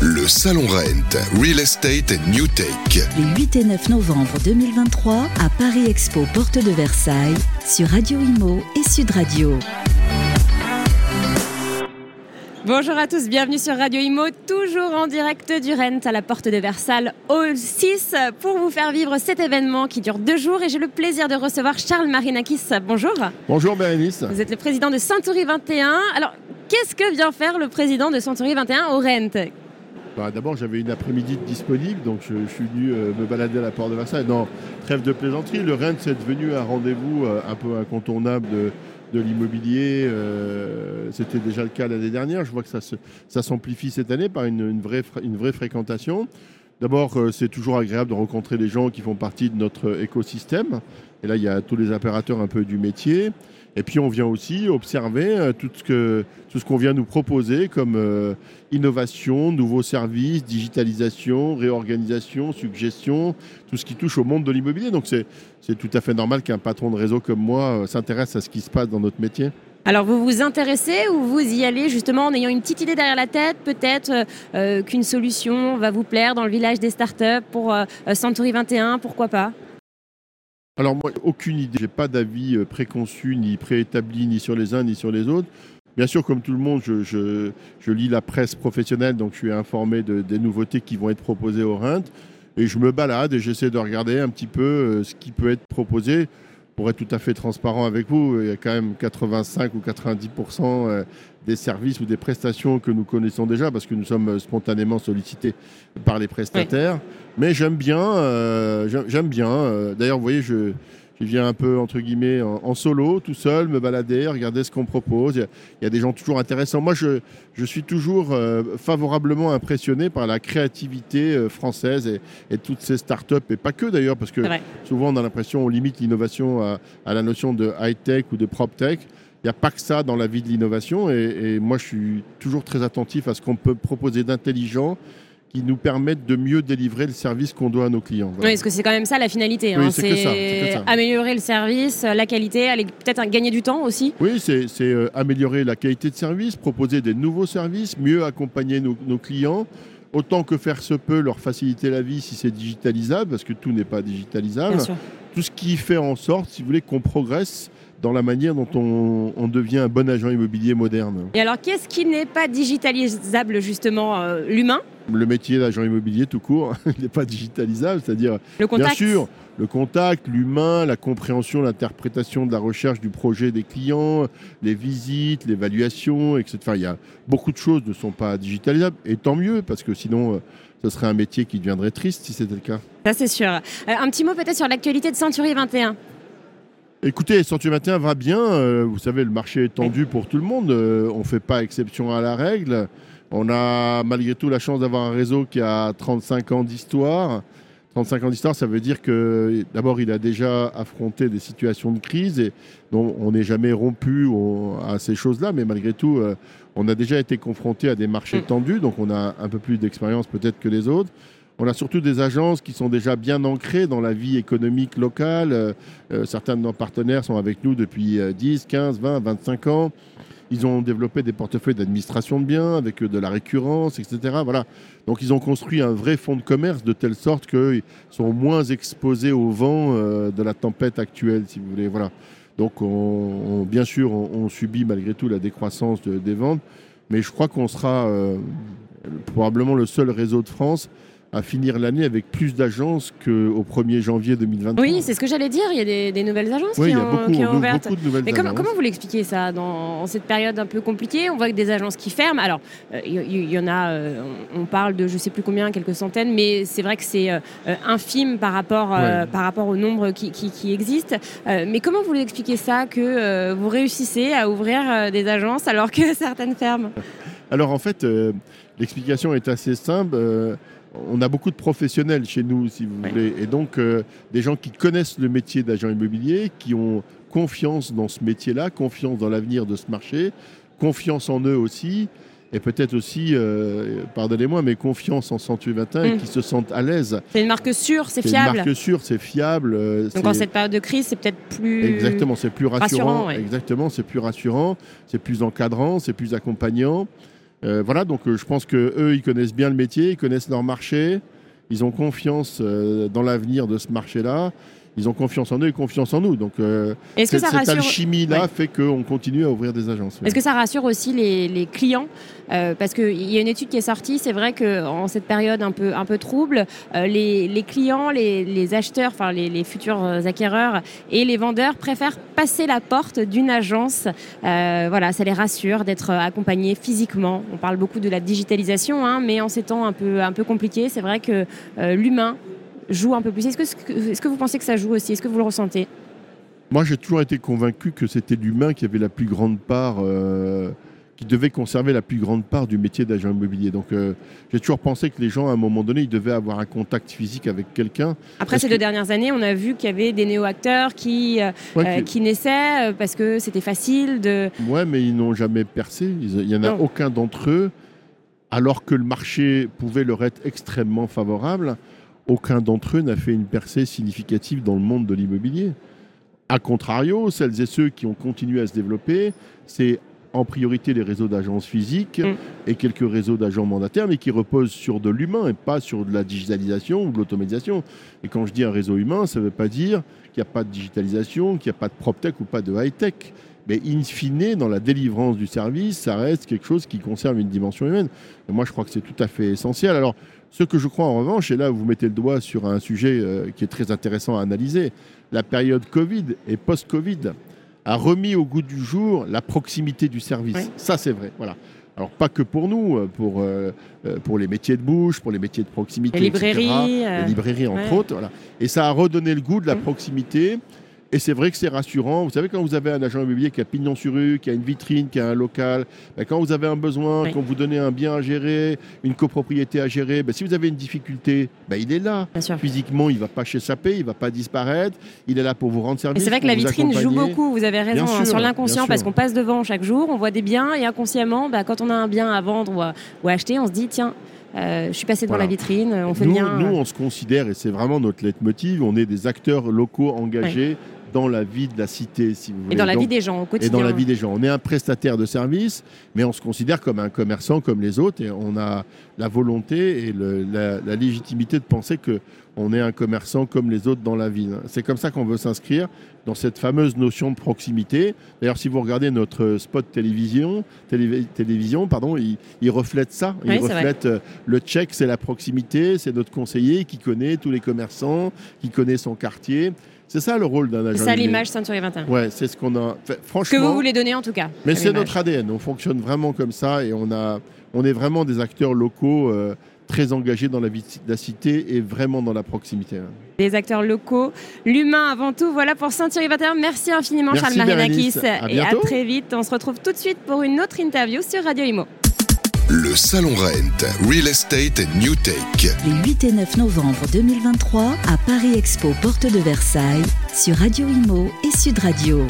Le Salon Rent, Real Estate and New Tech. Les 8 et 9 novembre 2023 à Paris Expo, porte de Versailles, sur Radio Imo et Sud Radio. Bonjour à tous, bienvenue sur Radio Imo, toujours en direct du Rent à la porte de Versailles, Hall 6, pour vous faire vivre cet événement qui dure deux jours. Et j'ai le plaisir de recevoir Charles Marinakis. Bonjour. Bonjour Bérénice. Vous êtes le président de Century 21. Alors, qu'est-ce que vient faire le président de Century 21 au Rent? Bah, D'abord, j'avais une après-midi disponible, donc je, suis venu euh, me balader à la porte de Versailles. Non, trêve de plaisanterie. Le Rennes, c'est devenu un rendez-vous euh, un peu incontournable de, de l'immobilier. Euh, C'était déjà le cas l'année dernière. Je vois que ça, s'amplifie cette année par une, vraie, une vraie fréquentation. D'abord, euh, c'est toujours agréable de rencontrer des gens qui font partie de notre écosystème. Et là, il y a tous les opérateurs un peu du métier. Et puis on vient aussi observer euh, tout ce qu'on vient nous proposer comme euh, innovation, nouveaux services, digitalisation, réorganisation, suggestion, tout ce qui touche au monde de l'immobilier. Donc c'est tout à fait normal qu'un patron de réseau comme moi euh, s'intéresse à ce qui se passe dans notre métier. Alors vous vous intéressez ou vous y allez justement en ayant une petite idée derrière la tête, peut-être euh, qu'une solution va vous plaire dans le village des startups pour euh, Century 21, pourquoi pas? Alors moi, aucune idée. J'ai pas d'avis euh, préconçu, ni préétabli, ni sur les uns, ni sur les autres. Bien sûr, comme tout le monde, je, lis la presse professionnelle, donc je suis informé de, des nouveautés qui vont être proposées au RINT. Et je me balade et j'essaie de regarder un petit peu euh, ce qui peut être proposé. Pour être tout à fait transparent avec vous, il y a quand même 85 ou 90% euh, des services ou des prestations que nous connaissons déjà parce que nous sommes spontanément sollicités par les prestataires. Oui. Mais j'aime bien, euh, j'aime bien. Euh, D'ailleurs, vous voyez, je, je, viens un peu entre guillemets en, en, solo, tout seul, me balader, regarder ce qu'on propose. Il y, a, il y, a, des gens toujours intéressants. Moi, je, je suis toujours euh, favorablement impressionné par la créativité euh, française et, et, toutes ces startups et pas que d'ailleurs, parce que souvent on a l'impression on limite l'innovation à, à, la notion de high tech ou de prop tech. Il n'y a pas que ça dans la vie de l'innovation et, et, moi je suis toujours très attentif à ce qu'on peut proposer d'intelligent qui nous permettent de mieux délivrer le service qu'on doit à nos clients. Voilà. Oui, parce que c'est quand même ça la finalité. Oui, hein. c'est améliorer le service, la qualité, aller peut-être gagner du temps aussi. Oui, c'est euh, améliorer la qualité de service, proposer des nouveaux services, mieux accompagner nos, nos clients autant que faire se peut, leur faciliter la vie si c'est digitalisable, parce que tout n'est pas digitalisable. Tout ce qui fait en sorte, si vous voulez, qu'on progresse dans la manière dont on, on, devient un bon agent immobilier moderne. Et alors, qu'est-ce qui n'est pas digitalisable, justement euh, L'humain? Le métier d'agent immobilier tout court, n'est pas digitalisable, c'est-à-dire, bien sûr, le contact, l'humain, la compréhension, l'interprétation de la recherche du projet des clients, les visites, l'évaluation, etc. Enfin, il y a beaucoup de choses ne sont pas digitalisables, et tant mieux, parce que sinon, euh, ce serait un métier qui deviendrait triste si c'était le cas. Ça, c'est sûr. Euh, un petit mot peut-être sur l'actualité de Century 21 Écoutez, Century 21 va bien. Euh, vous savez, le marché est tendu pour tout le monde. Euh, on ne fait pas exception à la règle. On a malgré tout la chance d'avoir un réseau qui a 35 ans d'histoire. 35 ans d'histoire, ça veut dire que d'abord, il a déjà affronté des situations de crise et dont on n'est jamais rompu à ces choses-là, mais malgré tout, euh, on a déjà été confronté à des marchés tendus, donc on a un peu plus d'expérience peut-être que les autres. On a surtout des agences qui sont déjà bien ancrées dans la vie économique locale. Euh, certains de nos partenaires sont avec nous depuis 10, 15, 20, 25 ans. Ils ont développé des portefeuilles d'administration de biens avec de la récurrence, etc. Voilà. Donc ils ont construit un vrai fonds de commerce de telle sorte qu'ils sont moins exposés au vent euh, de la tempête actuelle, si vous voulez. Voilà. Donc on, on, bien sûr, on, subit malgré tout la décroissance de, des ventes, mais je crois qu'on sera euh, probablement le seul réseau de France à finir l'année avec plus d'agences qu'au 1er janvier 2023. Oui, c'est ce que j'allais dire. Il y a des, des nouvelles agences oui, qui, ont, beaucoup, qui ont ouvert. Beaucoup de nouvelles Mais comment, vous l'expliquez ça dans cette période un peu compliquée On voit que des agences qui ferment. Alors, il euh, y, y, en a, euh, on parle de je ne sais plus combien, quelques centaines, mais c'est vrai que c'est euh, infime par rapport, ouais. par rapport au nombre qui, qui, qui existe. mais comment vous l'expliquez ça que vous réussissez à ouvrir des agences alors que certaines ferment? Alors en fait, l'explication est assez simple on a beaucoup de professionnels chez nous, si vous oui. voulez, et donc euh, des gens qui connaissent le métier d'agent immobilier, qui ont confiance dans ce métier-là, confiance dans l'avenir de ce marché, confiance en eux aussi, et peut-être aussi, euh, pardonnez-moi, mais confiance en Century 21 mmh. et qui se sentent à l'aise. C'est une marque sûre, c'est fiable. C'est une marque sûre, c'est fiable. Euh, Donc en cette période de crise, c'est peut-être plus. Exactement, c'est plus rassurant. rassurant ouais. Exactement, c'est plus rassurant, c'est plus encadrant, c'est plus accompagnant. Voilà, donc je pense que eux, ils connaissent bien le métier, ils connaissent leur marché, ils ont confiance dans l'avenir de ce marché-là ils ont confiance en eux et confiance en nous. Donc, euh, cette, alchimie-là fait qu'on continue à ouvrir des agences. Est-ce que ça rassure aussi les, clients euh, Parce qu'il y a une étude qui est sortie, c'est vrai qu'en cette période un peu, un peu trouble, euh, les, clients, les, acheteurs, enfin les, futurs acquéreurs et les vendeurs préfèrent passer la porte d'une agence. voilà, ça les rassure d'être accompagnés physiquement. On parle beaucoup de la digitalisation, hein, mais en ces temps un peu, un peu compliqués, c'est vrai que l'humain joue un peu plus. Est-ce que, est que vous pensez que ça joue aussi? Est-ce que vous le ressentez? Moi, j'ai toujours été convaincu que c'était l'humain qui avait la plus grande part, euh, qui devait conserver la plus grande part du métier d'agent immobilier. Donc, euh, j'ai toujours pensé que les gens, à un moment donné, ils devaient avoir un contact physique avec quelqu'un. Après ces deux dernières années, on a vu qu'il y avait des néo-acteurs qui, euh, qui naissaient parce que c'était facile de. Ouais, mais ils n'ont jamais percé. Il n'y en a aucun d'entre eux, alors que le marché pouvait leur être extrêmement favorable aucun d'entre eux n'a fait une percée significative dans le monde de l'immobilier. A contrario, celles et ceux qui ont continué à se développer, c'est en priorité les réseaux d'agences physiques mm. et quelques réseaux d'agents mandataires, mais qui reposent sur de l'humain et pas sur de la digitalisation ou de l'automatisation. Et quand je dis un réseau humain, ça ne veut pas dire qu'il n'y a pas de digitalisation, qu'il n'y a pas de PropTech ou pas de high-tech. Mais in fine, dans la délivrance du service, ça reste quelque chose qui conserve une dimension humaine. Et moi, je crois que c'est tout à fait essentiel. Alors, ce que je crois en revanche, et là vous mettez le doigt sur un sujet euh, qui est très intéressant à analyser, la période Covid et post-Covid a remis au goût du jour la proximité du service. Ça c'est vrai. Voilà. Alors pas que pour nous, euh, pour, euh, pour les métiers de bouche, pour les métiers de proximité, les librairies, les librairies entre autres. Voilà. Et ça a redonné le goût de la proximité. Et c'est vrai que c'est rassurant. Vous savez, quand vous avez un agent immobilier qui a pignon sur rue, qui a une vitrine, qui a un local, ben, quand vous avez un besoin, quand vous donnez un bien à gérer, une copropriété à gérer, ben, si vous avez une difficulté, ben, il est là. Physiquement, il ne va pas s'échapper, il ne va pas disparaître. Il est là pour vous rendre service. Et c'est vrai que la vitrine joue beaucoup, vous avez raison, hein, sur l'inconscient, parce qu'on passe devant chaque jour, on voit des biens et inconsciemment, quand on a un bien à vendre ou à, acheter, on se dit, tiens, euh, je suis passé devant la vitrine, on fait nous, bien. Nous, on se considère, et c'est vraiment notre leitmotiv, on est des acteurs locaux engagés dans la vie de la cité, si vous voulez. Et dans la vie des gens au quotidien. Et dans la vie des gens. On est un prestataire de service, mais on se considère comme un commerçant comme les autres et on a la volonté et la, légitimité de penser que on est un commerçant comme les autres dans la ville. C'est comme ça qu'on veut s'inscrire dans cette fameuse notion de proximité. D'ailleurs, si vous regardez notre spot télévision, télévision pardon, il, reflète ça. Il reflète euh, le tchèque, c'est la proximité, c'est notre conseiller qui connaît tous les commerçants, qui connaît son quartier. C'est ça le rôle d'un agent. C'est ça l'image Century 21. Ouais, c'est ce qu'on a. franchement. Que vous voulez donner en tout cas. Mais c'est notre ADN. On fonctionne vraiment comme ça et on a, on est vraiment des acteurs locaux. Euh, très engagés dans la vie de la cité et vraiment dans la proximité. Les acteurs locaux, l'humain avant tout. Voilà pour Century 21. Merci infiniment Charles Marinakis. et à très vite. On se retrouve tout de suite pour une autre interview sur Radio Imo. Le Salon Rent, Real Estate New Take. Les 8 et 9 novembre 2023 à Paris Expo, porte de Versailles, sur Radio Imo et Sud Radio.